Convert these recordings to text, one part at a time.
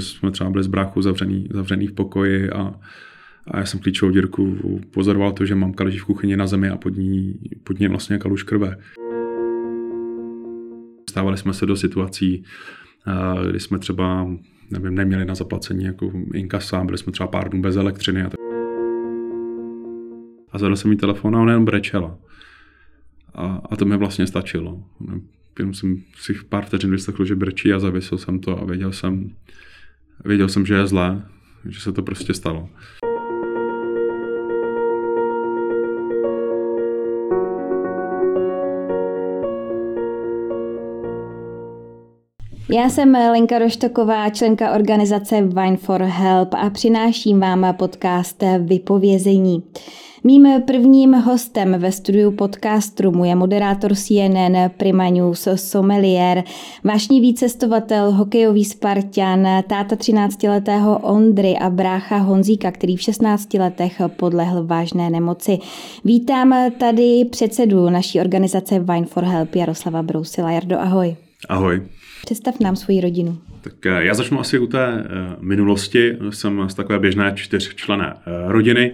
Jsme třeba byli z bráchu zavřený, zavřený v pokoji a, a já jsem klíčovou dírku pozoroval to, že mamka leží v kuchyni na zemi a pod ní, pod ní vlastně kaluž krve. Stávali jsme se do situací, kdy jsme třeba nevím, neměli na zaplacení jako inkasa, byli jsme třeba pár dnů bez elektřiny. A, tak. a zadal jsem jí telefon a ona jenom brečela. A, a to mi vlastně stačilo. Jenom jsem si pár vteřin vyslechl, že brečí a zavěsil jsem to a věděl jsem, věděl jsem, že je zlé, že se to prostě stalo. Já jsem Lenka Roštoková, členka organizace Wine for Help a přináším vám podcast Vypovězení. Mým prvním hostem ve studiu podcastu je moderátor CNN Prima News Sommelier, vášnivý cestovatel, hokejový Spartan, táta 13-letého Ondry a brácha Honzíka, který v 16 letech podlehl vážné nemoci. Vítám tady předsedu naší organizace Wine for Help Jaroslava Brousila. Jardo, ahoj. Ahoj. Představ nám svoji rodinu. Tak eh, já začnu asi u té eh, minulosti. Jsem z takové běžné čtyřčlené eh, rodiny,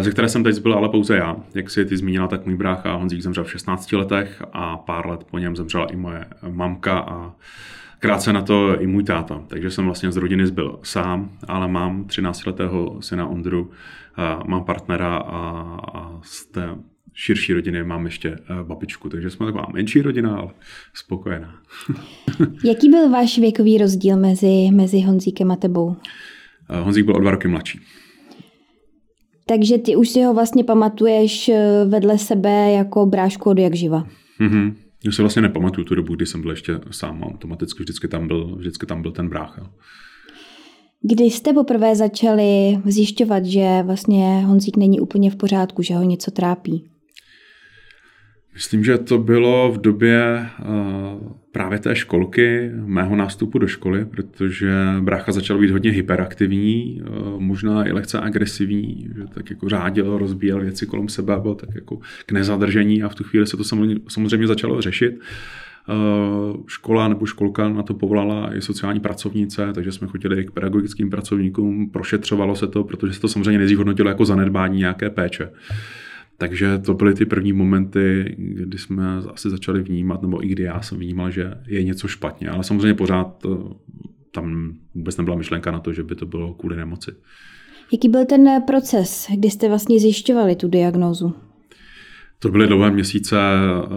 ze které jsem teď byl ale pouze já. Jak si ty zmínila, tak můj brácha Honzík zemřel v 16 letech a pár let po něm zemřela i moje mamka a krátce na to i můj táta. Takže jsem vlastně z rodiny zbyl sám, ale mám 13-letého syna Ondru, mám partnera a, z té širší rodiny mám ještě eh, babičku, takže jsme taková menší rodina, ale spokojená. Jaký byl váš věkový rozdíl mezi, mezi Honzíkem a tebou? Eh, Honzík byl o dva roky mladší. Takže ty už si ho vlastně pamatuješ eh, vedle sebe jako brášku od jak živa. Mm-hmm. Já si vlastně nepamatuju tu dobu, kdy jsem byl ještě sám. Automaticky vždycky tam byl, vždycky tam byl ten brácha. Kdy jste poprvé začali zjišťovat, že vlastně Honzík není úplně v pořádku, že ho něco trápí? Myslím, že to bylo v době uh, právě té školky, mého nástupu do školy, protože brácha začal být hodně hyperaktivní, uh, možná i lehce agresivní, že tak jako řádil, rozbíjel věci kolem sebe, byl tak jako k nezadržení a v tu chvíli se to samozřejmě začalo řešit. Uh, škola nebo školka na to povolala i sociální pracovnice, takže jsme chodili k pedagogickým pracovníkům, prošetřovalo se to, protože se to samozřejmě nejdřív hodnotilo jako zanedbání nějaké péče. Takže to byly ty první momenty, kdy jsme asi začali vnímat, nebo i kdy já jsem vnímal, že je něco špatně. Ale samozřejmě pořád tam vůbec nebyla myšlenka na to, že by to bylo kvůli nemoci. Jaký byl ten proces, kdy jste vlastně zjišťovali tu diagnózu? To byly dlouhé měsíce eh,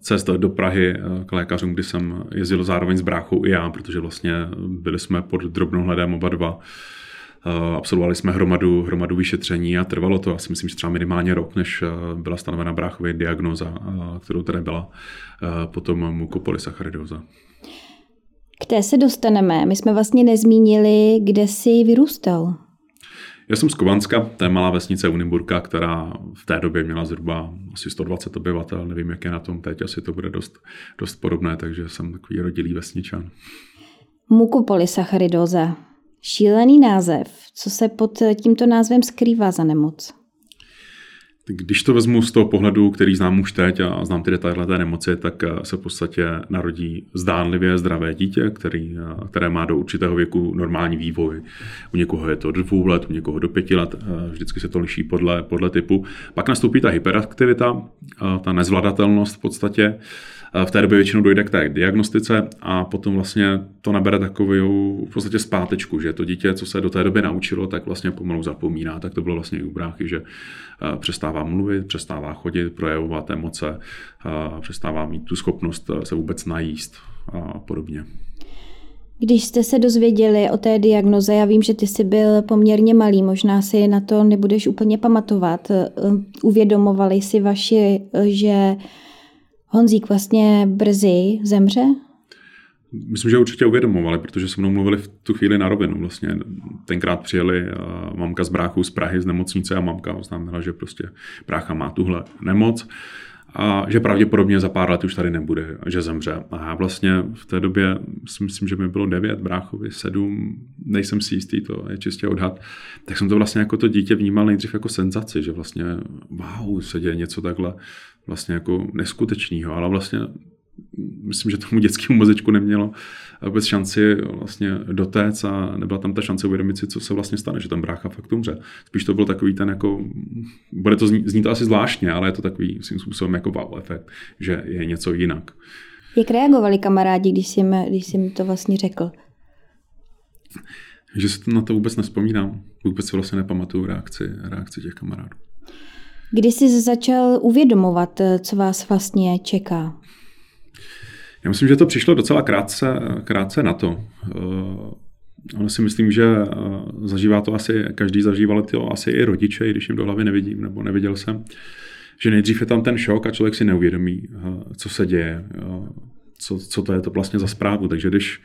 cest do Prahy eh, k lékařům, kdy jsem jezdil zároveň s bráchou i já, protože vlastně byli jsme pod drobnou hledem oba dva. Eh, absolvovali jsme hromadu, hromadu vyšetření a trvalo to asi myslím, že třeba minimálně rok, než eh, byla stanovena bráchově diagnoza, eh, kterou tedy byla potom mukopolysacharidóza. K té se dostaneme. My jsme vlastně nezmínili, kde jsi vyrůstal. Já jsem z Kovanska, to je malá vesnice Uniburka, která v té době měla zhruba asi 120 obyvatel. Nevím, jak je na tom teď, asi to bude dost, dost podobné, takže jsem takový rodilý vesničan. Mukopolysacharidóza. Šílený název. Co se pod tímto názvem skrývá za nemoc? Když to vezmu z toho pohledu, který znám už teď a znám ty detaily té nemoci, tak eh, se v podstatě narodí zdánlivě zdravé dítě, který, eh, které má do určitého věku normální vývoj. U někoho je to do dvou let, u někoho do pěti let, eh, vždycky se to liší podle, podle typu. Pak nastoupí ta hyperaktivita, ta nezvladatelnost v podstatě, v té době většinou dojde k té diagnostice a potom vlastně to nabere takovou v podstatě zpátečku, že to dítě, co se do té doby naučilo, tak vlastně pomalu zapomíná. Tak to bylo vlastně i u bráchy, že eh, přestává mluvit, přestává chodit, projevovat emoce, eh, přestává mít tu schopnost eh, se vůbec najíst a podobně. Když jste se dozvěděli o té diagnoze, já vím, že ty jsi byl poměrně malý, možná si na to nebudeš úplně pamatovat. Uvědomovali si vaši, že Honzík vlastně brzy zemře? Myslím, že určitě uvědomovali, protože se mnou mluvili v tu chvíli na rovinu. Vlastně tenkrát přijeli mamka z bráchou z Prahy z nemocnice a mamka oznámila, že prostě brácha má tuhle nemoc a že pravděpodobně za pár let už tady nebude, že zemře. A já vlastně v té době si myslím, že mi bylo devět, bráchovi sedm, nejsem si jistý, to je čistě odhad, tak jsem to vlastně jako to dítě vnímal nejdřív jako senzaci, že vlastně wow, se děje něco takhle vlastně jako neskutečného, ale vlastně myslím, že tomu dětskému mozečku nemělo vůbec šanci vlastně dotéct a nebyla tam ta šance uvědomit si, co se vlastně stane, že tam brácha fakt umře. Spíš to byl takový ten jako, bude to znít, zní to asi zvláštně, ale je to takový svým způsobem jako wow efekt, že je něco jinak. Jak reagovali kamarádi, když jsi, jim, když jsi jim to vlastně řekl? Že se na to vůbec nespomínám. Vůbec se vlastně nepamatuju reakci, reakci těch kamarádů. Kdy jsi začal uvědomovat, co vás vlastně čeká? Já myslím, že to přišlo docela krátce, krátce na to. Ale eh, si myslím, že eh, zažívá to asi, každý zažíval to asi i rodiče, i když jim do hlavy nevidím, nebo neviděl jsem, že nejdřív je tam ten šok a člověk si neuvědomí, eh, co se děje, co, co to je to vlastně za zprávu. Takže když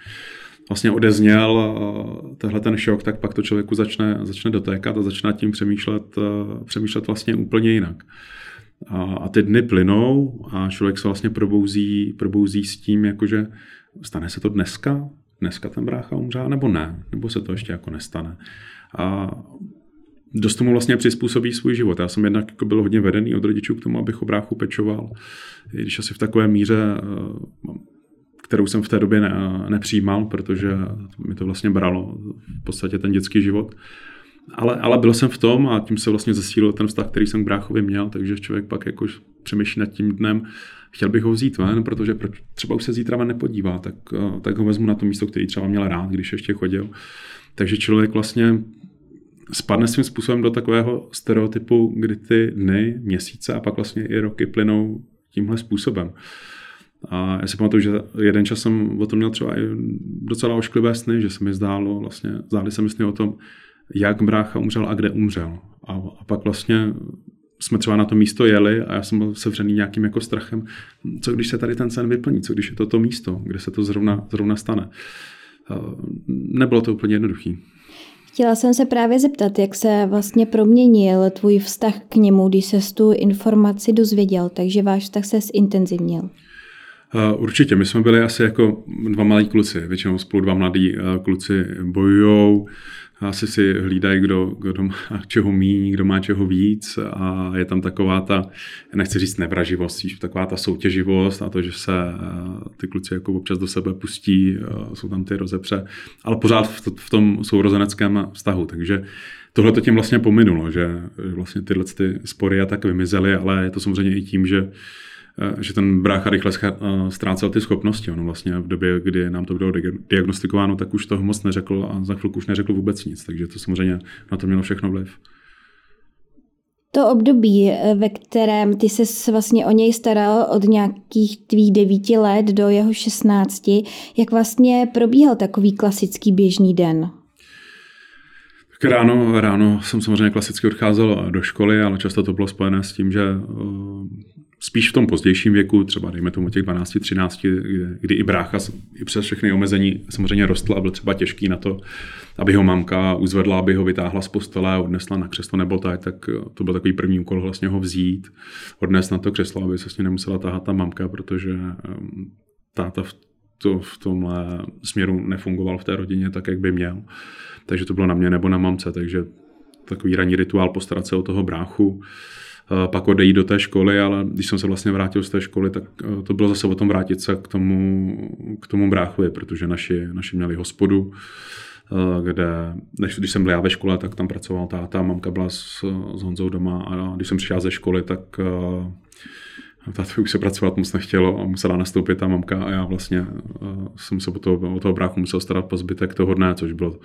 vlastně odezněl tehle ten šok, tak pak to člověku začne, začne dotékat a začne tím přemýšlet, přemýšlet vlastně úplně jinak. A, a ty dny plynou a člověk se vlastně probouzí, probouzí s tím, jakože stane se to dneska, dneska ten brácha umře, nebo ne, nebo se to ještě jako nestane. A dost tomu vlastně přizpůsobí svůj život. Já jsem jednak jako byl hodně vedený od rodičů k tomu, abych o bráchu pečoval, i když asi v takové míře, eh, kterou jsem v té době ne, nepřijímal, protože mi to vlastně bralo v podstatě ten dětský život ale, ale byl jsem v tom a tím se vlastně zesílil ten vztah, který jsem k bráchovi měl, takže člověk pak jako přemýšlí nad tím dnem, chtěl bych ho vzít ven, protože proč třeba už se zítra ven nepodívá, tak, eh, tak ho vezmu na to místo, který třeba měl rád, když ještě chodil. Takže člověk vlastně spadne svým způsobem do takového stereotypu, kdy ty dny, měsíce a pak vlastně i roky plynou tímhle způsobem. A já si pamatuju, že jeden čas jsem o tom měl třeba i docela ošklivé sny, že se mi zdálo, vlastně, zdály se mi sny o tom, jak brácha umřel a kde umřel. A, a pak vlastně jsme třeba na to místo jeli a já jsem byl sevřený nějakým jako strachem, co když se tady ten sen vyplní, co když je to to místo, kde se to zrovna, zrovna stane. Nebylo to úplně jednoduché. Chtěla jsem se právě zeptat, jak se vlastně proměnil tvůj vztah k němu, když se tu informaci dozvěděl, takže váš vztah se zintenzivnil. Určitě, my jsme byli asi jako dva malí kluci, většinou spolu dva mladí kluci bojujou, asi si hlídají, kdo, kdo má čeho míň, kdo má čeho víc a je tam taková ta, nechci říct nevraživost, taková ta soutěživost a to, že se eh, ty kluci jako občas do sebe pustí, eh, jsou tam ty rozepře, ale pořád v, v tom sourozeneckém vztahu, takže tohle to tím vlastně pominulo, že vlastně tyhle ty spory a tak vymizely, ale je to samozřejmě i tím, že Eh, že ten brácha rychle eh, ztrácel ty schopnosti. Ono vlastně v době, kdy nám to bylo diagnostikováno, tak už toho moc neřekl a za chvilku už neřekl vůbec nic. Takže to samozřejmě na to mělo všechno vliv. To období, eh, ve kterém ty se vlastně o něj staral od nějakých tvých devíti let do jeho šestnácti, jak vlastně probíhal takový klasický běžný den? Tak ráno, ráno jsem samozřejmě klasicky odcházel do školy, ale často to bylo spojené s tím, že spíš v tom pozdějším věku, třeba dejme tomu těch 12, 13, kdy, kdy i brácha i přes všechny omezení samozřejmě rostl a byl třeba těžký na to, aby ho mamka uzvedla, aby ho vytáhla z postele a odnesla na křeslo nebo tak, tak to byl takový první úkol vlastně ho vzít, odnést na to křeslo, aby se s ním nemusela tahat ta mamka, protože ehm, táta v, to, v tomhle směru nefungoval v té rodině tak, jak by měl. Takže to bylo na mě nebo na mamce, takže takový ranní rituál postarat se o toho bráchu Eh, pak odejít do té školy, ale když jsem se vlastně vrátil z té školy, tak eh, to bylo zase o tom vrátit se k tomu, k tomu bráchovi, protože naši, naši měli hospodu, eh, kde, než, když jsem byl já ve škole, tak tam pracoval táta, mamka byla s, s Honzou doma a když jsem přišel ze školy, tak táta už se pracovat moc nechtělo a musela nastoupit ta mamka a já vlastně uh, jsem se o toho, o toho bráchu musel starat po zbytek toho dne, což bylo,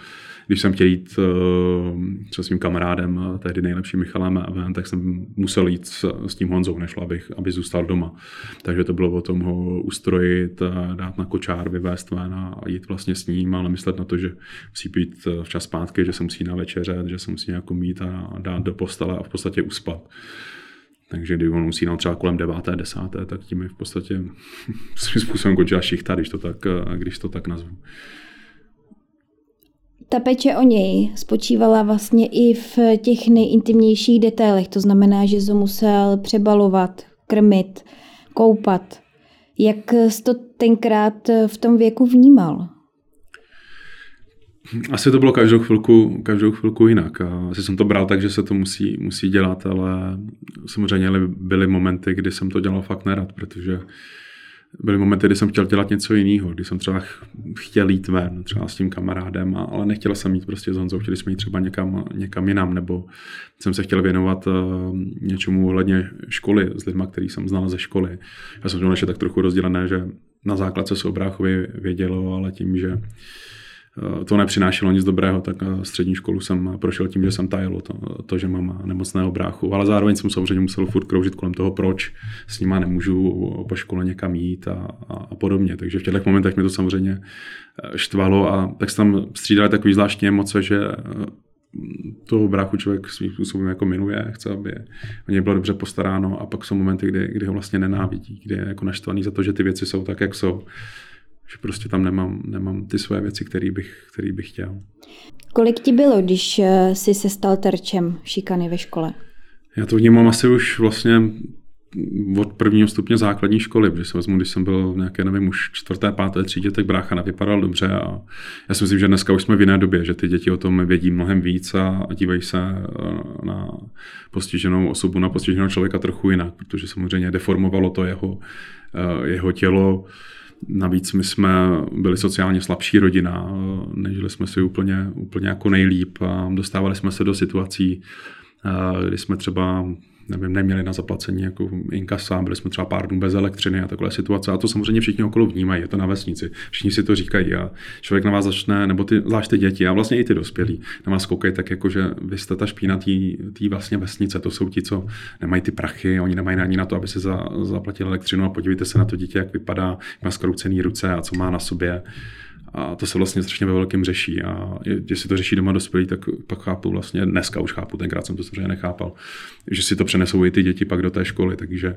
když jsem chtěl jít uh, se svým kamarádem, uh, tehdy nejlepším Michalem ven, tak jsem musel jít s, s tím Honzou, nešlo, abych, aby zůstal doma. Takže to bylo o tom ho ustrojit, dát na kočár, vyvést ven a jít vlastně s ním, ale myslet na to, že musí být včas zpátky, že se musí na večeře, že se musí nějakou mít a dát do postele a v podstatě uspat. Takže když on usínal třeba kolem deváté, desáté, tak tím je v podstatě svým způsobem končila šichta, když to tak, když to tak nazvu. Ta peče o něj spočívala vlastně i v těch nejintimnějších detailech. To znamená, že to musel přebalovat, krmit, koupat. Jak jsi to tenkrát v tom věku vnímal? Asi to bylo každou chvilku, každou chvilku jinak. Asi jsem to bral tak, že se to musí, musí dělat, ale samozřejmě byly momenty, kdy jsem to dělal fakt nerad, protože byly momenty, kdy jsem chtěl dělat něco jiného, kdy jsem třeba chtěl jít ven, třeba s tím kamarádem, ale nechtěl jsem jít prostě s Honzou, chtěli jsme jít třeba někam, někam jinam, nebo jsem se chtěl věnovat uh, něčemu ohledně školy s lidmi, který jsem znal ze školy. Já jsem to ještě tak trochu rozdělené, že na základce se o bráchovi vědělo, ale tím, že Eh, to nepřinášelo nic dobrého, tak eh, střední školu jsem prošel tím, že jsem tajil to, to, že mám nemocného bráchu, ale zároveň jsem samozřejmě musel furt kroužit kolem toho, proč s nima nemůžu po škole někam jít a, a, a podobně. Takže v těchto momentech mi to samozřejmě eh, štvalo a tak se tam střídali takový zvláštní emoce, že toho bráchu člověk svým způsobem jako minuje, chce, aby o něj bylo dobře postaráno a pak jsou momenty, kdy, kdy ho vlastně nenávidí, kdy je jako naštvaný za to, že ty věci jsou tak, jak jsou že prostě tam nemám, nemám ty své věci, které bych, který bych chtěl. Kolik ti bylo, když eh, jsi se stal terčem šikany ve škole? Já to vnímám asi už vlastně od prvního stupně základní školy, protože se vezmu, když jsem byl v nějaké, nevím, už čtvrté, páté třídě, tak brácha nevypadal dobře a já si myslím, že dneska už jsme v jiné době, že ty děti o tom vědí mnohem víc a, a dívají se eh, na postiženou osobu, na postiženého člověka trochu jinak, protože samozřejmě deformovalo to jeho, eh, jeho tělo, Navíc my jsme byli sociálně slabší rodina, nežili jsme si úplně, úplně jako nejlíp a dostávali jsme se do situací, kdy jsme třeba nevím, neměli na zaplacení jako inkasa, byli jsme třeba pár dnů bez elektřiny a takové situace. A to samozřejmě všichni okolo vnímají, je to na vesnici. Všichni si to říkají a člověk na vás začne, nebo ty, zvlášť ty děti a vlastně i ty dospělí, na vás koukají tak, jako že vy jste ta špína té vlastně vesnice. To jsou ti, co nemají ty prachy, oni nemají ani na to, aby se za, zaplatili elektřinu a podívejte se na to dítě, jak vypadá, má skroucený ruce a co má na sobě. A to se vlastně strašně ve velkém řeší. A jestli to řeší doma dospělí, tak pak chápu vlastně, dneska už chápu, tenkrát jsem to samozřejmě nechápal, že si to přenesou i ty děti pak do té školy. Takže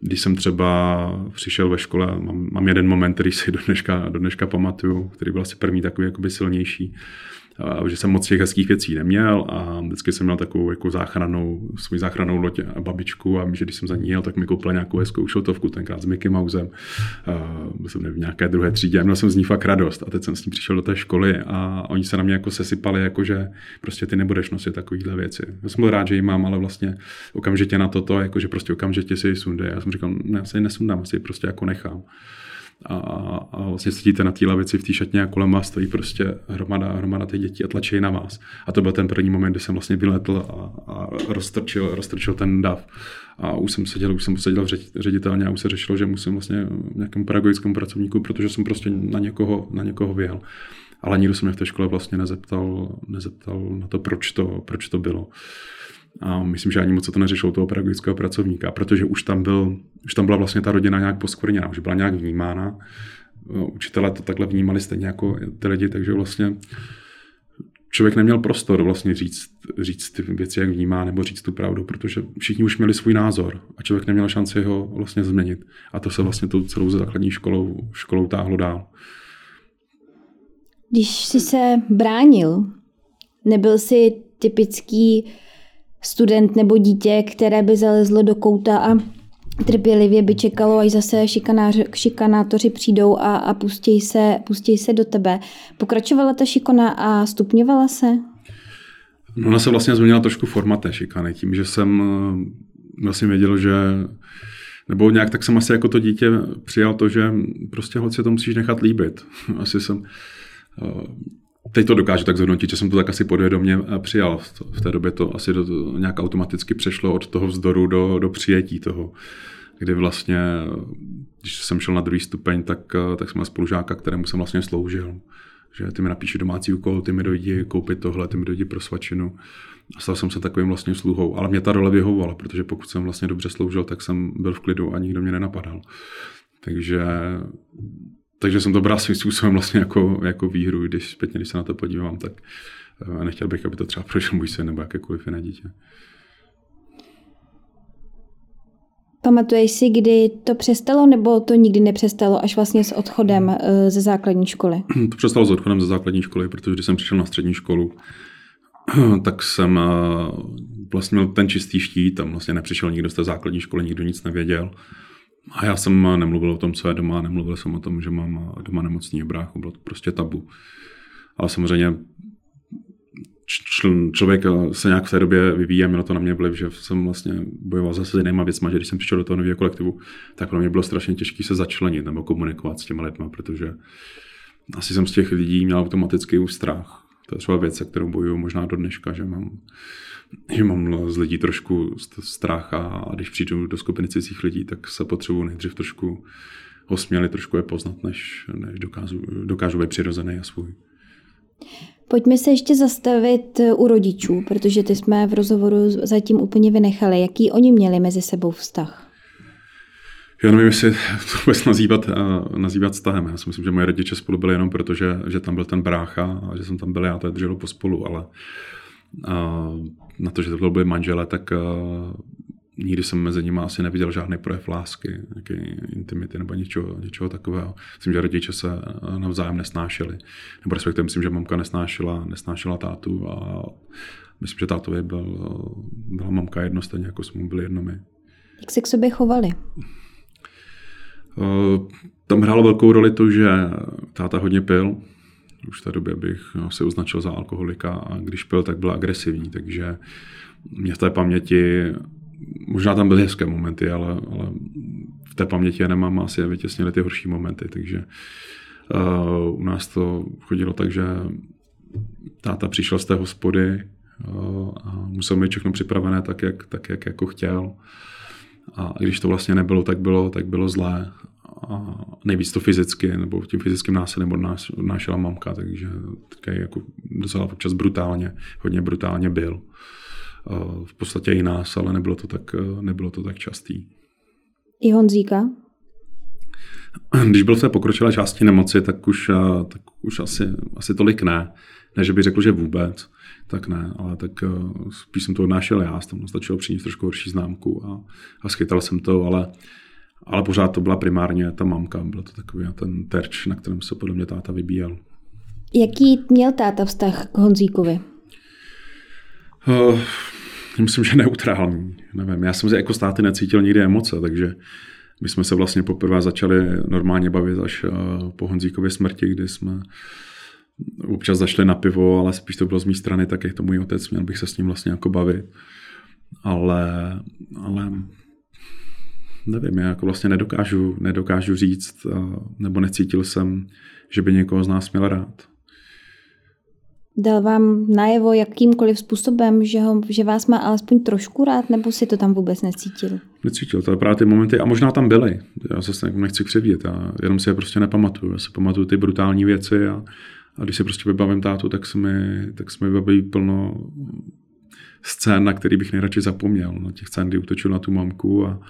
když jsem třeba přišel ve škole, mám, mám jeden moment, který si do dneška, do dneška pamatuju, který byl asi první takový jakoby silnější, že jsem moc těch hezkých věcí neměl a vždycky jsem měl takovou jako záchranou, svůj záchranou loď a babičku a že když jsem za ní jel, tak mi koupil nějakou hezkou šotovku, tenkrát s Mickey Mousem. Byl jsem v nějaké druhé třídě a měl jsem z ní fakt radost. A teď jsem s ní přišel do té školy a oni se na mě jako sesypali, jako že prostě ty nebudeš nosit takovýhle věci. Já jsem byl rád, že ji mám, ale vlastně okamžitě na toto, jako že prostě okamžitě si ji sunde. Já jsem říkal, ne, já si ji nesundám, asi prostě jako nechám a, a vlastně sedíte na té lavici v té šatně a kolem vás stojí prostě hromada, hromada těch dětí a tlačí na vás. A to byl ten první moment, kdy jsem vlastně vyletl a, a roztrčil, roztrčil ten dav. A už jsem seděl, už jsem seděl v ředitelně a už se řešilo, že musím vlastně nějakému pedagogickému pracovníku, protože jsem prostě na někoho, na někoho vyjel. Ale nikdo se mě v té škole vlastně nezeptal, nezeptal na to, proč to, proč to bylo. A myslím, že ani moc se to neřešilo toho pedagogického pracovníka, protože už tam, byl, už tam byla vlastně ta rodina nějak poskvrněná, už byla nějak vnímána. Učitelé to takhle vnímali stejně jako ty lidi, takže vlastně člověk neměl prostor vlastně říct, říct ty věci, jak vnímá, nebo říct tu pravdu, protože všichni už měli svůj názor a člověk neměl šanci ho vlastně změnit. A to se vlastně tou celou základní školou, školou táhlo dál. Když jsi se bránil, nebyl jsi typický student nebo dítě, které by zalezlo do kouta a trpělivě by čekalo, až zase šikanátoři přijdou a, a pustí, se, pustí se do tebe. Pokračovala ta šikona a stupňovala se? No, ona se vlastně změnila trošku forma té šikany, tím, že jsem eh, vlastně věděl, že nebo nějak tak jsem asi jako to dítě přijal to, že prostě holci to musíš nechat líbit. Asi jsem eh, teď to dokážu tak zhodnotit, že jsem to tak asi podvědomě eh, přijal. V té době to asi do, nějak automaticky přešlo od toho vzdoru do, do přijetí toho, kdy vlastně, když jsem šel na druhý stupeň, tak, eh, tak jsem měl spolužáka, kterému jsem vlastně sloužil. Že ty mi napíše domácí úkol, ty mi dojdi koupit tohle, ty mi dojdi pro svačinu. A stal jsem se takovým vlastně sluhou. Ale mě ta role vyhovovala, protože pokud jsem vlastně dobře sloužil, tak jsem byl v klidu a nikdo mě nenapadal. Takže takže jsem to bral svým způsobem vlastně jako, jako výhru, když zpětně, když se na to podívám, tak eh, nechtěl bych, aby to třeba prošel můj syn nebo jakékoliv jiné dítě. Pamatuješ si, kdy to přestalo, nebo to nikdy nepřestalo, až vlastně s odchodem eh, ze základní školy? To přestalo s odchodem ze základní školy, protože když jsem přišel na střední školu, tak jsem eh, vlastně měl ten čistý štít, tam vlastně nepřišel nikdo z té základní školy, nikdo nic nevěděl. A já jsem nemluvil o tom, co je doma, nemluvil jsem o tom, že mám doma nemocný bráchu, bylo to prostě tabu. Ale samozřejmě čl- člověk se nějak v té době vyvíjí a mělo to na mě vliv, že jsem vlastně bojoval zase s jinýma věcma, že když jsem přišel do toho nového kolektivu, tak pro mě bylo strašně těžké se začlenit nebo komunikovat s těma lidmi, protože asi jsem z těch lidí měl automaticky už strach. To je třeba věc, se kterou bojuju možná do dneška, že mám, že mám z lidí trošku strach a když přijdu do skupiny cizích lidí, tak se potřebuji nejdřív trošku osměli, trošku je poznat, než, než dokážu, dokážu být přirozený a svůj. Pojďme se ještě zastavit u rodičů, protože ty jsme v rozhovoru zatím úplně vynechali. Jaký oni měli mezi sebou vztah? Já nevím, jestli to vůbec nazývat, uh, nazývat vztahem. Já si myslím, že moje rodiče spolu byli jenom proto, že, že tam byl ten brácha a že jsem tam byl já, to je drželo pospolu, ale uh, na to, že to byly manžele, tak uh, nikdy jsem mezi nimi asi neviděl žádný projev lásky, nějaké intimity nebo něčeho, něčeho takového. Myslím, že rodiče se navzájem nesnášeli. Nebo respektive myslím, že mamka nesnášela, nesnášela tátu a myslím, že tátovi byl, byla mamka jedno stejně, jako jsme byli jedno my. Jak se k sobě chovali? Eh, tam hrálo velkou roli to, že táta hodně pil. Už v té době bych se označil za alkoholika a když pil, tak byl agresivní, takže mě v té paměti, možná tam byly hezké momenty, ale, ale v té paměti já nemám asi vytěsnili ty horší momenty, takže uh, u nás to chodilo tak, že táta přišel z té hospody uh, a musel mít všechno připravené tak, jak, tak, jak jako chtěl. A když to vlastně nebylo, tak bylo, tak bylo zlé. A nejvíc to fyzicky, nebo tím fyzickým násilím odnášela mamka, takže taky jako docela občas brutálně, hodně brutálně byl. V podstatě i nás, ale nebylo to tak, nebylo to tak častý. I Honzíka? Když byl v té pokročilé části nemoci, tak už, tak už asi, asi tolik ne. Ne, že bych řekl, že vůbec tak ne, ale tak eh, spíš jsem to odnášel já, tam stačilo přinést trošku horší známku a, a schytal jsem to, ale, ale pořád to byla primárně ta mamka, byl to takový ten terč, na kterém se podle mě táta vybíjel. Jaký měl táta vztah k Honzíkovi? Uh, myslím, že neutrální. Nevím, já jsem se jako státy necítil nikdy emoce, takže my jsme se vlastně poprvé začali normálně bavit až uh, po Honzíkově smrti, kdy jsme občas zašli na pivo, ale spíš to bylo z mé strany, tak jak to můj otec, měl bych se s ním vlastně jako bavit. Ale, ale nevím, já jako vlastně nedokážu, nedokážu říct, nebo necítil jsem, že by někoho z nás měl rád. Dal vám najevo jakýmkoliv způsobem, že, ho, že vás má alespoň trošku rád, nebo si to tam vůbec necítil? Necítil, to právě ty momenty, a možná tam byly. Já se nechci křivdit, já jenom si je prostě nepamatuju. Já si pamatuju ty brutální věci a, a když si prostě vybavím tátu, tak se mi, tak se mi vybaví plno scén, na který bych nejradši zapomněl. Na těch scén, kdy útočil na tu mamku a,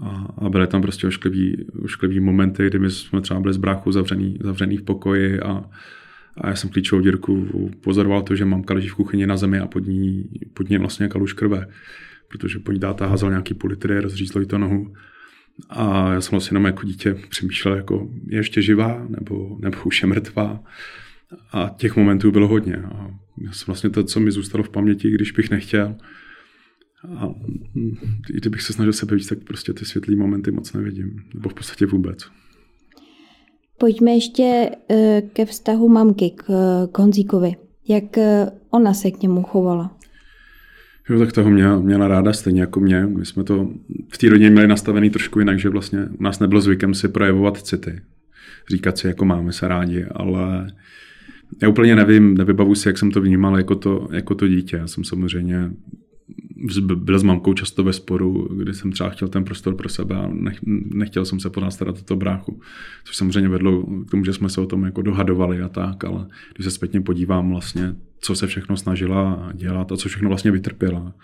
a, a byly tam prostě ošklivý, ošklivý momenty, kdy my jsme třeba byli z bráchu zavřený, zavřený v pokoji a, a já jsem klíčovou dírku pozoroval to, že mamka leží v kuchyni na zemi a pod ní, pod ní vlastně kaluž krve, protože po ní táta házel nějaký půl litry, rozřízlo jí to nohu. A já jsem vlastně jenom jako dítě přemýšlel, jako je ještě živá, nebo, nebo už je mrtvá. A těch momentů bylo hodně. A vlastně to, co mi zůstalo v paměti, když bych nechtěl. A i kdybych se snažil sebe víc, tak prostě ty světlý momenty moc nevidím. Nebo v podstatě vůbec. Pojďme ještě eh, ke vztahu mamky k, k Honzíkovi. Jak eh, ona se k němu chovala? Jo, tak toho měla, měla ráda stejně jako mě. My jsme to v té rodině měli nastavený trošku jinak, že vlastně u nás nebylo zvykem si projevovat city. Říkat si, jako máme se rádi, ale já úplně nevím, nevybavu si, jak jsem to vnímal jako to, jako to dítě. Já jsem samozřejmě byl s mamkou často ve sporu, kdy jsem třeba chtěl ten prostor pro sebe a nech, nechtěl jsem se po starat o to bráchu. Což samozřejmě vedlo k tomu, že jsme se o tom jako dohadovali a tak, ale když se zpětně podívám vlastně, co se všechno snažila dělat a co všechno vlastně vytrpěla,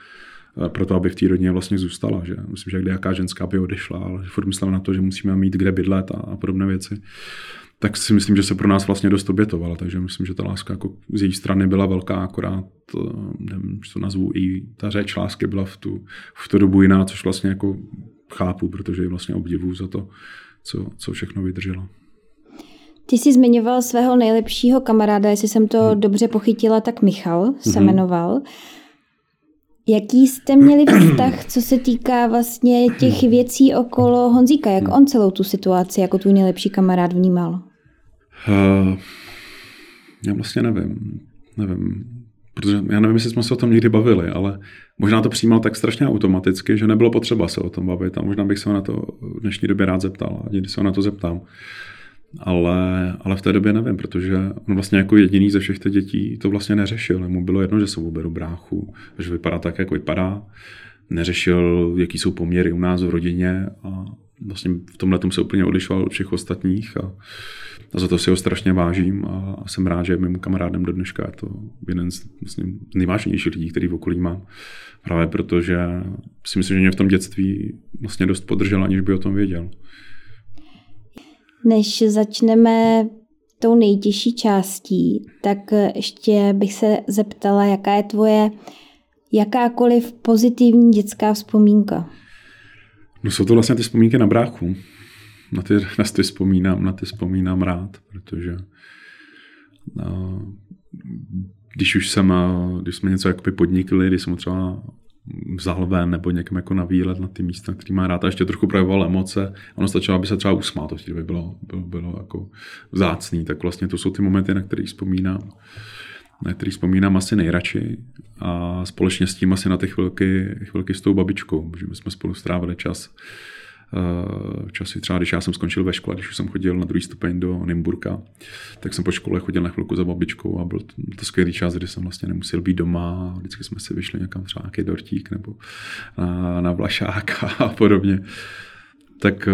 proto, aby v té rodině vlastně zůstala. Že? Myslím, že jaká ženská by odešla, ale furt myslím na to, že musíme mít kde bydlet a, a podobné věci tak si myslím, že se pro nás vlastně dost obětovala, takže myslím, že ta láska jako z její strany byla velká, akorát, eh, nevím, co nazvu, i ta řeč lásky byla v tu, v tu dobu jiná, což vlastně jako chápu, protože ji vlastně obdivuju za to, co, co všechno vydržela. Ty jsi zmiňoval svého nejlepšího kamaráda, jestli jsem to hmm. dobře pochytila, tak Michal se hmm. jmenoval. Jaký jste měli vztah, co se týká vlastně těch věcí okolo Honzíka? Jak on celou tu situaci jako tvůj nejlepší kamarád vnímal? Uh, já vlastně nevím. Nevím. protože já nevím, jestli jsme se o tom někdy bavili, ale možná to přijímal tak strašně automaticky, že nebylo potřeba se o tom bavit a možná bych se ho na to v dnešní době rád zeptal a někdy se ho na to zeptám. Ale, ale v té době nevím, protože on vlastně jako jediný ze všech těch dětí to vlastně neřešil. Mu bylo jedno, že se uberu bráchu, že vypadá tak, jako vypadá. Neřešil, jaký jsou poměry u nás v rodině a vlastně v tomhle tom se úplně odlišoval od všech ostatních a, a za to si ho strašně vážím a, a jsem rád, že je mým kamarádem do dneška. Je to jeden z vlastně, nejvážnějších lidí, který v okolí mám. Právě protože si myslím, že mě v tom dětství vlastně dost podržel, aniž by o tom věděl. Než začneme tou nejtěžší částí, tak ještě bych se zeptala, jaká je tvoje jakákoliv pozitivní dětská vzpomínka. No jsou to vlastně ty vzpomínky na bráchu. Na ty, na ty vzpomínám, na ty vzpomínám rád, protože no, když už jsem, když jsme něco jakoby podnikli, když jsem třeba vzal ven nebo někam jako na výlet na ty místa, který má rád a ještě trochu projevoval emoce. Ono stačilo, aby se třeba usmál, to době bylo, bylo, bylo jako vzácný, tak vlastně to jsou ty momenty, na které vzpomínám na který vzpomínám asi nejradši a společně s tím asi na ty chvilky, chvilky s tou babičkou, že my jsme spolu strávili čas časy třeba, když já jsem skončil ve škole, když už jsem chodil na druhý stupeň do Nymburka, tak jsem po škole chodil na chvilku za babičkou a byl to, to skvělý čas, kdy jsem vlastně nemusel být doma, vždycky jsme si vyšli někam třeba nějaký dortík nebo na, na Vlašák a podobně. Tak, eh,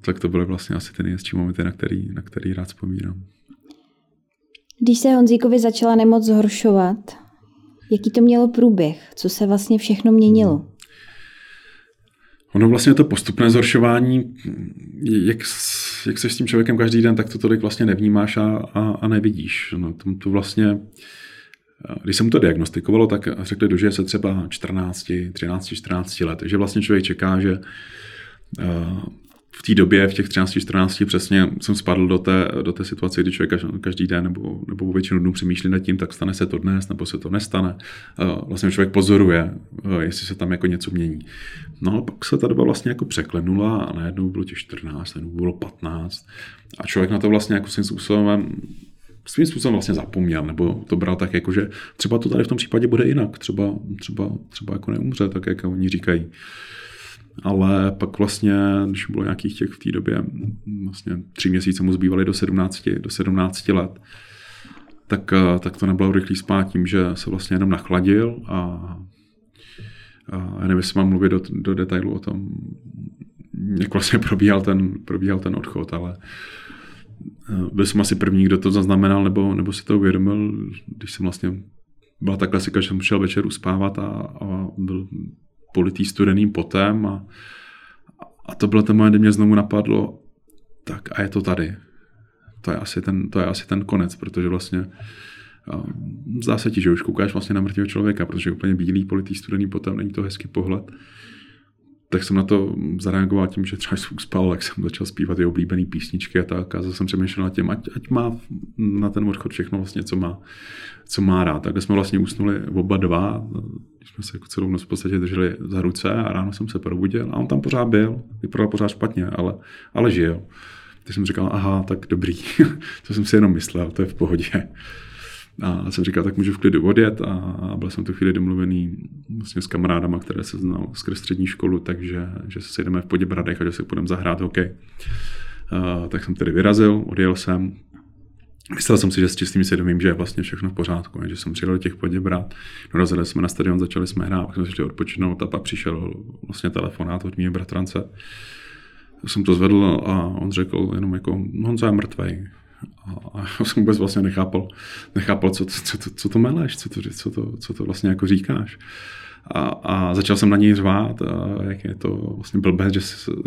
tak to byly vlastně asi ty nejhezčí momenty, na který, na který rád vzpomínám. Když se Honzíkovi začala nemoc zhoršovat, jaký to mělo průběh? Co se vlastně všechno měnilo? Hmm. Ono vlastně to postupné zhoršování, jak, jak se s tím člověkem každý den, tak to tolik vlastně nevnímáš a, a, a nevidíš. No, to, to vlastně, když jsem to diagnostikovalo, tak řekli, dožije se třeba 14, 13, 14 let. Takže vlastně člověk čeká, že uh, v té době, v těch 13-14 přesně jsem spadl do té, do té situace, kdy člověk každý den nebo, nebo většinu dnů přemýšlí nad tím, tak stane se to dnes, nebo se to nestane. Vlastně člověk pozoruje, jestli se tam jako něco mění. No a pak se ta doba vlastně jako překlenula a najednou bylo těch 14, najednou bylo 15 a člověk na to vlastně jako svým způsobem svým způsobem vlastně zapomněl, nebo to bral tak jako, že třeba to tady v tom případě bude jinak, třeba, třeba, třeba jako neumře, tak jak oni říkají ale pak vlastně, když bylo nějakých těch v té době, vlastně tři měsíce mu zbývaly do 17, do 17 let, tak, eh, tak to nebylo rychlý spát tím, že se vlastně jenom nachladil a, a nevím, jestli mám mluvit do, do detailu o tom, jak vlastně probíhal ten, probíhal ten odchod, ale eh, byl jsem asi první, kdo to zaznamenal nebo, nebo si to uvědomil, když jsem vlastně byla ta klasika, že jsem šel večer uspávat a, a byl politý studeným potem a, a to byl ten moment, kdy mě znovu napadlo, tak a je to tady. To je asi ten, to je asi ten konec, protože vlastně zdá se ti, že už koukáš vlastně na mrtvého člověka, protože úplně bílý politý studený potem není to hezký pohled tak jsem na to zareagoval tím, že třeba jsem uspal, tak jsem začal zpívat i oblíbené písničky a tak a zase jsem přemýšlel nad tím, ať, ať má na ten odchod všechno vlastně, co má, co má rád. Takhle jsme vlastně usnuli oba dva, když jsme se jako celou noc v podstatě drželi za ruce a ráno jsem se probudil a on tam pořád byl, vypadal pořád špatně, ale, ale žil. Tak jsem říkal, aha, tak dobrý, to jsem si jenom myslel, to je v pohodě. A jsem říkal, tak můžu v klidu odjet a byl jsem tu chvíli domluvený vlastně s kamarádama, které se znal skrz střední školu, takže že se sejdeme v Poděbradech a že se budeme zahrát hokej. A, tak jsem tedy vyrazil, odjel jsem. Myslel jsem si, že s čistým svědomím, že je vlastně všechno v pořádku, že jsem přijel do těch Poděbrad, dorazili jsme na stadion, začali jsme hrát, pak jsme šli odpočinout a pak přišel vlastně telefonát od mého bratrance. Jsem to zvedl a on řekl jenom jako, Honza je mrtvej a já jsem vůbec vlastně nechápal, nechápal co, co, co, co to meleš, co to, co, to, co to vlastně jako říkáš. A, a začal jsem na něj řvát, a jak je to vlastně blbé, že,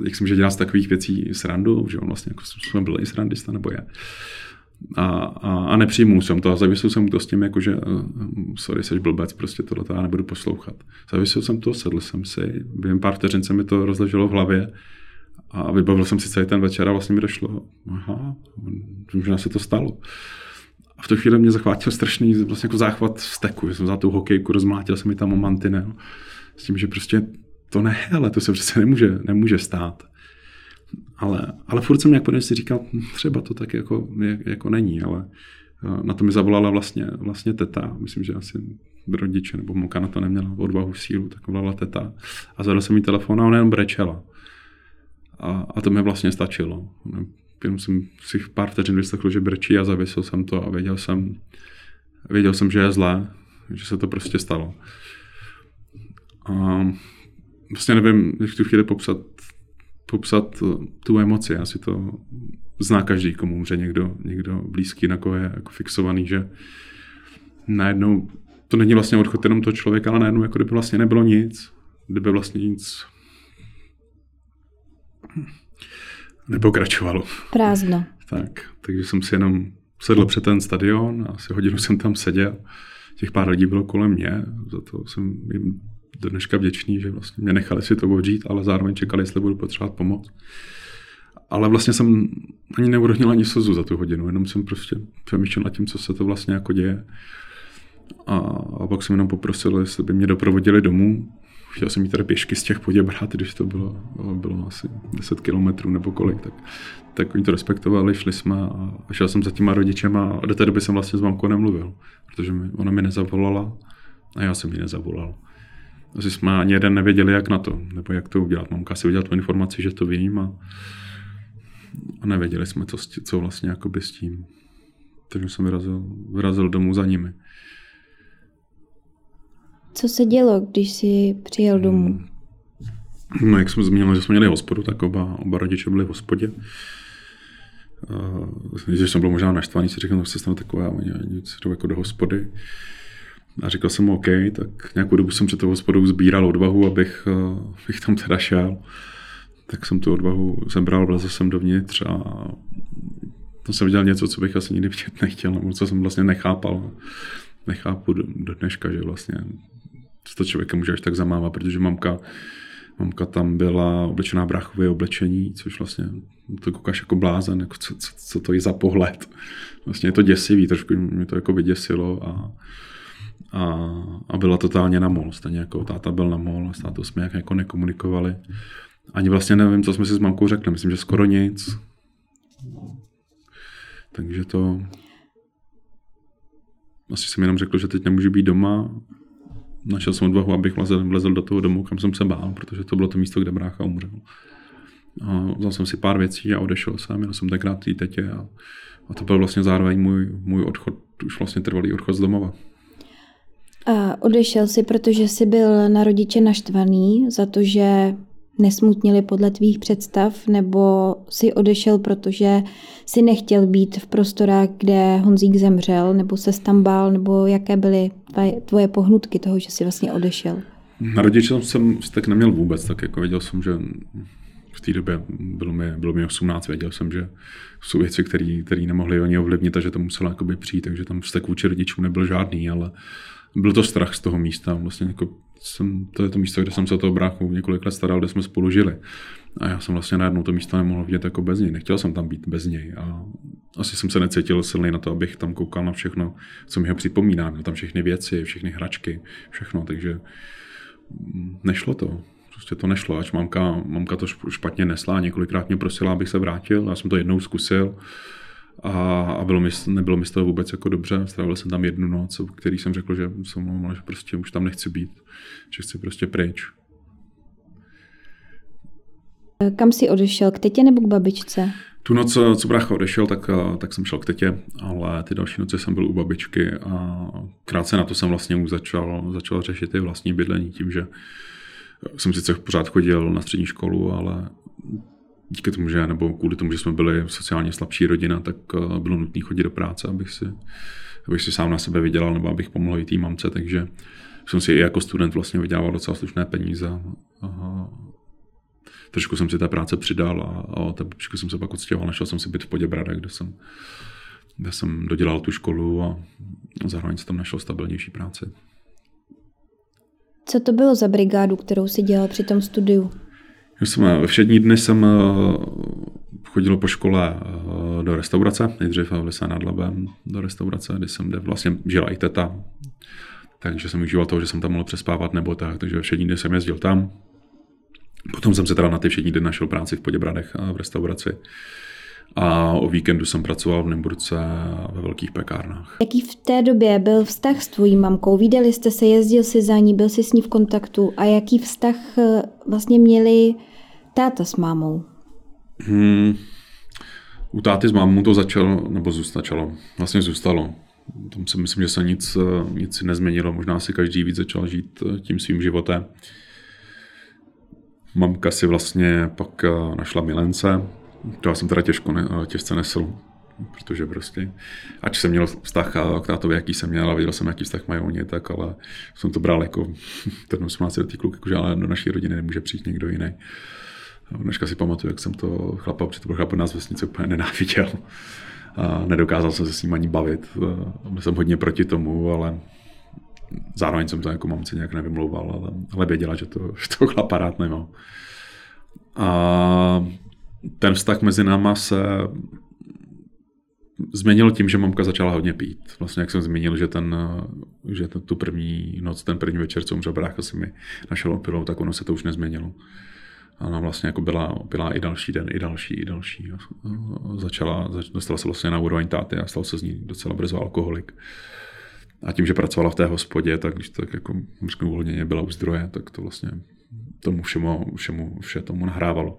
jak jsem, že dělá z takových věcí srandu, že on vlastně jako jsme byl i srandista, nebo je. A, a, a nepřijmul jsem to a zavěsil jsem to s tím, jako že uh, sorry, jsi blbec, prostě tohle já nebudu poslouchat. Zavěsil jsem to, sedl jsem si, během pár vteřin se mi to rozleželo v hlavě a vybavil jsem si celý ten večer a vlastně mi došlo, aha, možná se to stalo. A v tu chvíli mě zachvátil strašný vlastně jako záchvat steku, že jsem vzal tu hokejku, rozmlátil jsem mi tam o mantinel. S tím, že prostě to ne, ale to se přece nemůže, nemůže stát. Ale, ale furt jsem nějak si říkal, hm, třeba to tak jako, jako není, ale na to mi zavolala vlastně, vlastně teta, myslím, že asi rodiče nebo mamka na to neměla odvahu, sílu, tak volala teta. A zadal jsem jí telefon a ona jen brečela. A, a to mi vlastně stačilo. Jenom jsem si v pár vteřin vyslechl, že brečí a zavěsil jsem to a věděl jsem, věděl jsem, že je zlé, že se to prostě stalo. A vlastně nevím, jak tu chvíli popsat, popsat tu emoci. Asi to zná každý, komu umře někdo, někdo blízký, na koho je jako fixovaný, že najednou to není vlastně odchod jenom toho člověka, ale najednou jako kdyby vlastně nebylo nic, kdyby vlastně nic nepokračovalo. Prázdno. Tak, takže jsem si jenom sedl před ten stadion a asi hodinu jsem tam seděl. Těch pár lidí bylo kolem mě, za to jsem jim do dneška vděčný, že vlastně mě nechali si to odžít, ale zároveň čekali, jestli budu potřebovat pomoc. Ale vlastně jsem ani neurodnil ani slzu za tu hodinu, jenom jsem prostě přemýšlel nad tím, co se to vlastně jako děje. A, a pak jsem jenom poprosil, jestli by mě doprovodili domů. Chtěl jsem jít tady pěšky z těch Poděbrat, když to bylo, bylo asi 10 kilometrů nebo kolik, tak, tak oni to respektovali, šli jsme a, a šel jsem za těma rodičema a do té doby jsem vlastně s mamkou nemluvil, protože mi, ona mi nezavolala a já jsem ji nezavolal. Asi jsme ani jeden nevěděli, jak na to, nebo jak to udělat. Mamka si udělala tu informaci, že to vím a, a nevěděli jsme, co, co vlastně jakoby s tím. Takže jsem vyrazil, vyrazil domů za nimi. Co se dělo, když jsi přijel domů? Hmm. No, jak jsme zmínili, že jsme měli hospodu, tak oba, oba rodiče byli v hospodě. Uh, když jsem byl možná naštvaný, si říkal, že se stane takové, oni nic jako do hospody. A říkal jsem mu OK, tak nějakou dobu jsem před tou hospodou sbíral odvahu, abych, uh, abych tam teda šel. Tak jsem tu odvahu zebral, vlezl jsem dovnitř a to jsem viděl něco, co bych asi nikdy vidět nechtěl, nebo co jsem vlastně nechápal. Nechápu do, do dneška, že vlastně to člověka může až tak zamávat, protože mamka, mamka tam byla oblečená bráchové oblečení, což vlastně to koukáš jako blázen, jako co, co, co, to je za pohled. Vlastně je to děsivý, trošku mě to jako vyděsilo a, a, a byla totálně na mol. Stejně jako táta byl na mol s tátou jsme jak jako nekomunikovali. Ani vlastně nevím, co jsme si s mamkou řekli. Myslím, že skoro nic. Takže to... Asi jsem jenom řekl, že teď nemůžu být doma našel jsem odvahu, abych vlezl, vlezl do toho domu, kam jsem se bál, protože to bylo to místo, kde brácha umřel. A vzal jsem si pár věcí a odešel jsem, já jsem tenkrát té tetě a, a to byl vlastně zároveň můj, můj odchod, už vlastně trvalý odchod z domova. A odešel si, protože jsi byl na rodiče naštvaný za to, že nesmutnili podle tvých představ, nebo si odešel, protože si nechtěl být v prostorách, kde Honzík zemřel, nebo se tam bál, nebo jaké byly tvoje pohnutky toho, že jsi vlastně odešel? Na rodiče jsem tak neměl vůbec, tak jako věděl jsem, že v té době bylo mi, bylo mi 18, věděl jsem, že jsou věci, které nemohli oni ovlivnit a že to muselo jakoby přijít, takže tam vztek vůči rodičům nebyl žádný, ale byl to strach z toho místa. Vlastně jako jsem, to je to místo, kde jsem se o toho bráchu několik let staral, kde jsme spolu žili. A já jsem vlastně najednou to místo nemohl vidět jako bez něj. Nechtěl jsem tam být bez něj. A asi jsem se necítil silný na to, abych tam koukal na všechno, co mi ho připomíná. Měl tam všechny věci, všechny hračky, všechno. Takže mm, nešlo to. Prostě to nešlo, ač mamka, mamka to špatně nesla, několikrát mě prosila, abych se vrátil, já jsem to jednou zkusil a, a bylo mi, nebylo mi z toho vůbec jako dobře. Strávil jsem tam jednu noc, v který jsem řekl, že jsem mluvil, že prostě už tam nechci být, že chci prostě pryč. Kam jsi odešel, k tetě nebo k babičce? Tu noc, co brácha odešel, tak, tak jsem šel k tetě, ale ty další noci jsem byl u babičky a krátce na to jsem vlastně už začal, začal řešit i vlastní bydlení tím, že jsem sice pořád chodil na střední školu, ale díky tomu, že, nebo kvůli tomu, že jsme byli sociálně slabší rodina, tak eh, bylo nutné chodit do práce, abych si, abych si sám na sebe vydělal, nebo abych pomohl i té mamce, takže jsem si i jako student vlastně vydělával docela slušné peníze. A trošku jsem si té práce přidal a, a trošku jsem se pak odstěhoval, našel jsem si byt v Poděbradech, kde jsem, kde jsem dodělal tu školu a zároveň jsem tam našel stabilnější práci. Co to bylo za brigádu, kterou si dělal při tom studiu? Jsem, ve všední dny jsem eh, chodil po škole eh, do restaurace, nejdřív v Lise nad Labem do restaurace, kde jsem kde vlastně žila i teta. Takže jsem využíval toho, že jsem tam mohl přespávat nebo tak, takže ve všední dny jsem jezdil tam. Potom jsem se teda na ty všední dny našel práci v Poděbradech eh, v restauraci. a o víkendu jsem pracoval v Nymburce ve velkých pekárnách. Jaký v té době byl vztah s tvojí mamkou? Vídali jste se, jezdil si za ní, byl jsi s ní v kontaktu a jaký vztah eh, vlastně měli táta s mámou? Hmm, u táty s mámou to začalo, nebo zůstalo, vlastně zůstalo. Tam si myslím, že se nic, nic nezměnilo. Možná si každý víc začal žít eh, tím svým životem. Mamka si vlastně pak eh, našla milence, to já jsem teda těžko, těžce nesl, protože prostě, ať jsem měl vztah k tátovi, jaký jsem měl a viděl jsem, jaký vztah mají oni, tak ale jsem to bral jako ten 18 letý kluk, jakože ale do naší rodiny nemůže přijít někdo jiný. Dneska si pamatuju, jak jsem to chlapa, to byl chlap nás vesnice úplně nenáviděl. A nedokázal jsem se s ním ani bavit. Byl jsem hodně proti tomu, ale zároveň jsem to jako mamce nějak nevymlouval, ale, ale věděla, že to, že to chlapa rád nemá. A ten vztah mezi náma se změnil tím, že mamka začala hodně pít. Vlastně jak jsem zmínil, že, ten, že ten, tu první noc, ten první večer, co umřel brácha, si mi našel opilou, tak ono se to už nezměnilo. A ona vlastně jako byla, byla i další den, i další, i další. Začala, dostala se vlastně na úroveň táty a stal se z ní docela brzo alkoholik. A tím, že pracovala v té hospodě, tak když tak jako řeknu uvolněně byla u zdroje, tak to vlastně tomu všemu, všemu vše tomu nahrávalo.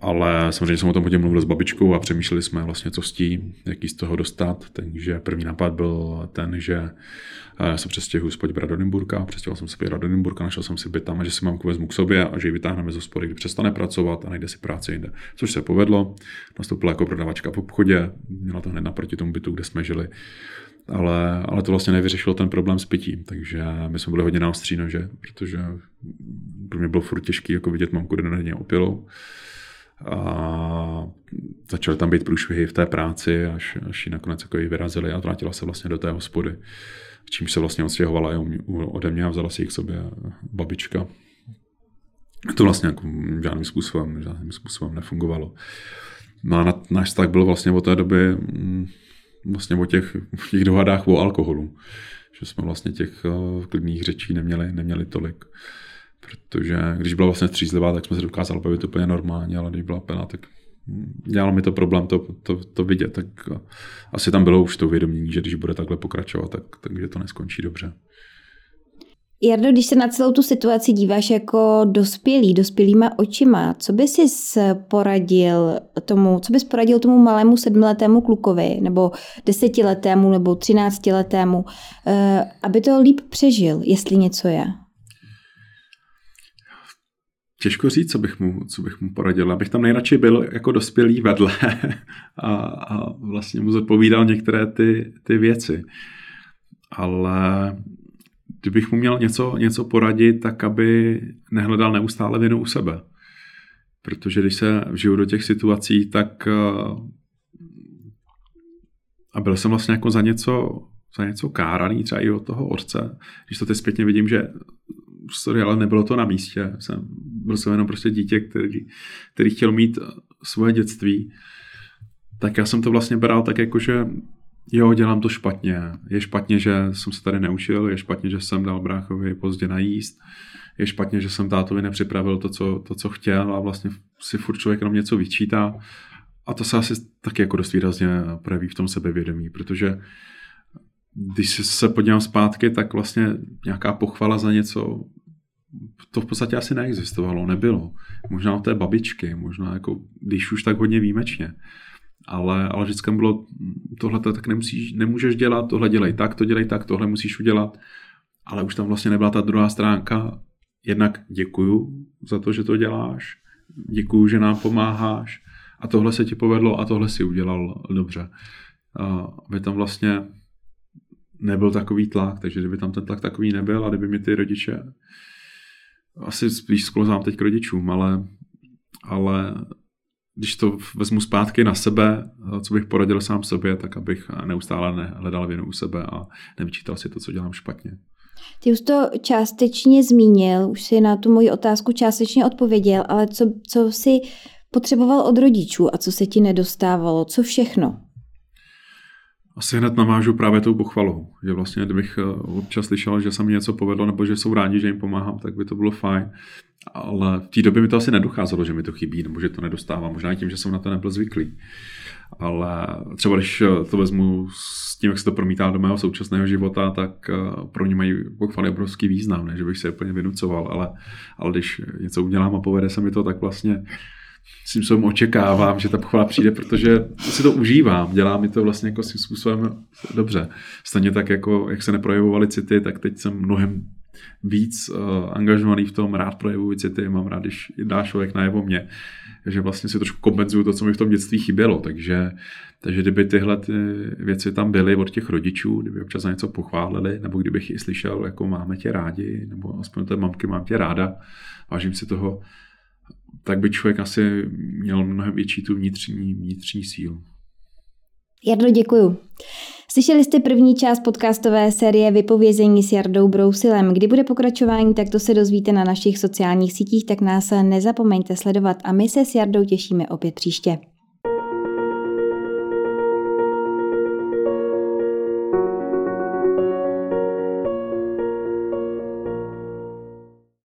Ale samozřejmě jsem o tom hodně mluvil s babičkou a přemýšleli jsme vlastně, co s tím, jaký z toho dostat. Takže první nápad byl ten, že eh, se přestěhuji do Nymburka, přestěhoval jsem se do Nymburka, našel jsem si byt tam a že si mamku vezmu k sobě a že ji vytáhneme z hospody, kdy přestane pracovat a najde si práci jinde. Což se povedlo, nastoupila jako prodavačka v obchodě, měla to hned naproti tomu bytu, kde jsme žili. Ale, ale to vlastně nevyřešilo ten problém s pitím, takže my jsme byli hodně na ostří nože, protože pro mě bylo furt těžké jako vidět mamku denně opilou a začaly tam být průšvihy v té práci, až, až ji nakonec jako vyrazili a vrátila se vlastně do té hospody. Čímž se vlastně odstěhovala ode mě a vzala si ji k sobě babička. To vlastně jako žádným způsobem, žádným způsobem nefungovalo. No a náš vztah byl vlastně od té doby mm, vlastně o těch, těch dohadách o alkoholu. Že jsme vlastně těch uh, klidných řečí neměli, neměli tolik protože když byla vlastně střízlivá, tak jsme se dokázali bavit úplně normálně, ale když byla plná, tak dělalo mi to problém to, to, to vidět, tak asi tam bylo už to uvědomění, že když bude takhle pokračovat, tak, takže to neskončí dobře. Jardo, když se na celou tu situaci díváš jako dospělý, dospělýma očima, co by si poradil tomu, co bys poradil tomu malému sedmiletému klukovi, nebo desetiletému, nebo třináctiletému, eh, aby to líp přežil, jestli něco je? Těžko říct, co bych mu, co bych mu poradil. Abych tam nejradši byl jako dospělý vedle a, a vlastně mu zodpovídal některé ty, ty věci. Ale kdybych mu měl něco, něco poradit, tak aby nehledal neustále vinu u sebe. Protože když se vžiju do těch situací, tak a byl jsem vlastně jako za něco, za něco káraný, třeba i od toho otce. Když to teď zpětně vidím, že sorry, ale nebylo to na místě. Jsem, byl jsem jenom prostě dítě, který, který chtěl mít svoje dětství. Tak já jsem to vlastně bral tak jako, že jo, dělám to špatně. Je špatně, že jsem se tady neučil, je špatně, že jsem dal bráchovi pozdě najíst, je špatně, že jsem tátovi nepřipravil to, co, to, co chtěl a vlastně si furt člověk jenom něco vyčítá. A to se asi taky jako dost výrazně projeví v tom sebevědomí, protože když se podívám zpátky, tak vlastně nějaká pochvala za něco, to v podstatě asi neexistovalo, nebylo. Možná od té babičky, možná jako, když už tak hodně výjimečně. Ale, ale vždycky bylo, tohle tak nemusíš, nemůžeš dělat, tohle dělej tak, to dělej tak, tohle musíš udělat. Ale už tam vlastně nebyla ta druhá stránka. Jednak děkuju za to, že to děláš, děkuju, že nám pomáháš a tohle se ti povedlo a tohle si udělal dobře. Aby tam vlastně nebyl takový tlak, takže kdyby tam ten tlak takový nebyl a kdyby mi ty rodiče, asi spíš sklouzám teď k rodičům, ale, ale když to vezmu zpátky na sebe, co bych poradil sám sobě, tak abych neustále nehledal vinu u sebe a nevyčítal si to, co dělám špatně. Ty už to částečně zmínil, už si na tu moji otázku částečně odpověděl, ale co, co si potřeboval od rodičů a co se ti nedostávalo, co všechno? Asi hned navážu právě tou pochvalou, že vlastně kdybych eh, občas slyšel, že se mi něco povedlo, nebo že jsou rádi, že jim pomáhám, tak by to bylo fajn. Ale v té době mi to asi nedocházelo, že mi to chybí, nebo že to nedostávám. Možná i tím, že jsem na to nebyl zvyklý. Ale třeba když eh, to vezmu s tím, jak se to promítá do mého současného života, tak eh, pro ně mají pochvaly obrovský význam, ne? že bych se úplně vynucoval, ale, ale když něco udělám a povede se mi to, tak vlastně svým očekávám, že ta pochvala přijde, protože si to užívám, dělá mi to vlastně jako svým způsobem dobře. Stejně tak, jako jak se neprojevovaly city, tak teď jsem mnohem víc uh, angažovaný v tom, rád projevuji city, mám rád, když dá člověk najevo mě, že vlastně si trošku kompenzuju to, co mi v tom dětství chybělo, takže, takže kdyby tyhle ty věci tam byly od těch rodičů, kdyby občas něco pochválili, nebo kdybych i slyšel, jako máme tě rádi, nebo aspoň té mamky mám tě ráda, vážím si toho, tak by člověk asi měl mnohem větší tu vnitřní, vnitřní sílu. Jardo, děkuju. Slyšeli jste první část podcastové série Vypovězení s Jardou Brousilem. Kdy bude pokračování, tak to se dozvíte na našich sociálních sítích, tak nás nezapomeňte sledovat a my se s Jardou těšíme opět příště.